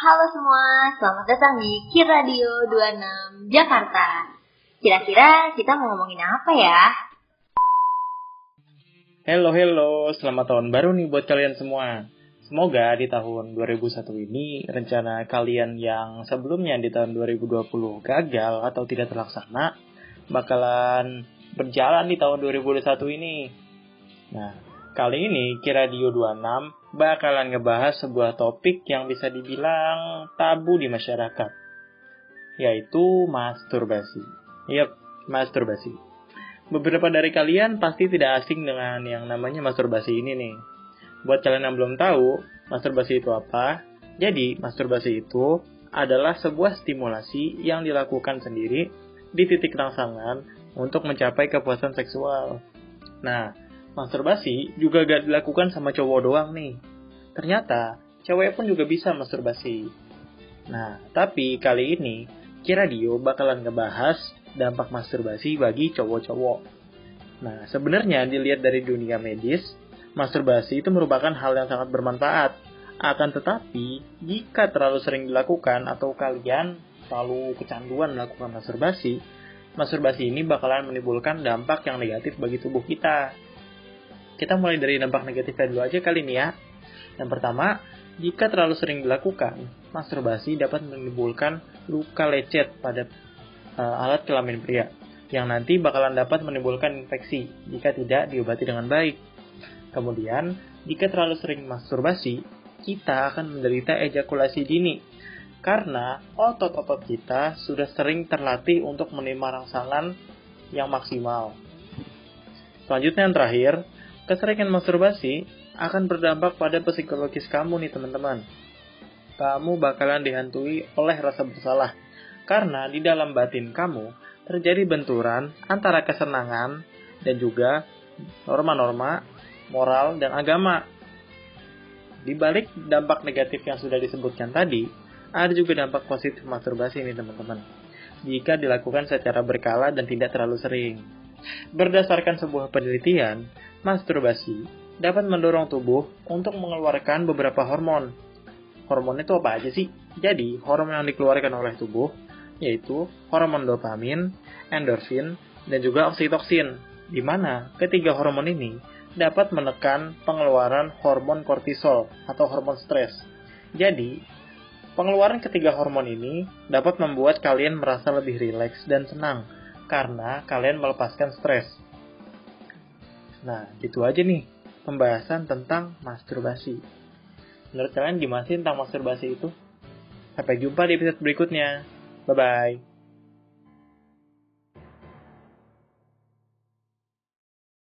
Halo semua, selamat datang di Kir Radio 26 Jakarta. Kira-kira kita mau ngomongin apa ya? Hello, hello. Selamat tahun baru nih buat kalian semua. Semoga di tahun 2001 ini rencana kalian yang sebelumnya di tahun 2020 gagal atau tidak terlaksana bakalan berjalan di tahun 2021 ini. Nah, kali ini Kira Radio 26 bakalan ngebahas sebuah topik yang bisa dibilang tabu di masyarakat, yaitu masturbasi. Yap, masturbasi. Beberapa dari kalian pasti tidak asing dengan yang namanya masturbasi ini nih. Buat kalian yang belum tahu, masturbasi itu apa? Jadi, masturbasi itu adalah sebuah stimulasi yang dilakukan sendiri di titik rangsangan untuk mencapai kepuasan seksual. Nah, masturbasi juga gak dilakukan sama cowok doang nih. Ternyata, cewek pun juga bisa masturbasi. Nah, tapi kali ini, Kira Dio bakalan ngebahas dampak masturbasi bagi cowok-cowok. Nah, sebenarnya dilihat dari dunia medis, masturbasi itu merupakan hal yang sangat bermanfaat. Akan tetapi, jika terlalu sering dilakukan atau kalian terlalu kecanduan melakukan masturbasi, masturbasi ini bakalan menimbulkan dampak yang negatif bagi tubuh kita. Kita mulai dari dampak negatifnya dulu aja kali ini ya. Yang pertama, jika terlalu sering dilakukan, masturbasi dapat menimbulkan luka lecet pada uh, alat kelamin pria yang nanti bakalan dapat menimbulkan infeksi jika tidak diobati dengan baik. Kemudian, jika terlalu sering masturbasi, kita akan menderita ejakulasi dini karena otot-otot kita sudah sering terlatih untuk menerima rangsangan yang maksimal. Selanjutnya yang terakhir, keseringan masturbasi akan berdampak pada psikologis kamu nih teman-teman. Kamu bakalan dihantui oleh rasa bersalah karena di dalam batin kamu terjadi benturan antara kesenangan dan juga norma-norma moral dan agama. Di balik dampak negatif yang sudah disebutkan tadi, ada juga dampak positif masturbasi ini teman-teman. Jika dilakukan secara berkala dan tidak terlalu sering. Berdasarkan sebuah penelitian, masturbasi dapat mendorong tubuh untuk mengeluarkan beberapa hormon. Hormon itu apa aja sih? Jadi, hormon yang dikeluarkan oleh tubuh yaitu hormon dopamin, endorfin, dan juga oksitoksin, di mana ketiga hormon ini dapat menekan pengeluaran hormon kortisol atau hormon stres. Jadi, pengeluaran ketiga hormon ini dapat membuat kalian merasa lebih rileks dan senang karena kalian melepaskan stres. Nah, itu aja nih pembahasan tentang masturbasi. Menurut kalian gimana sih tentang masturbasi itu? Sampai jumpa di episode berikutnya. Bye bye.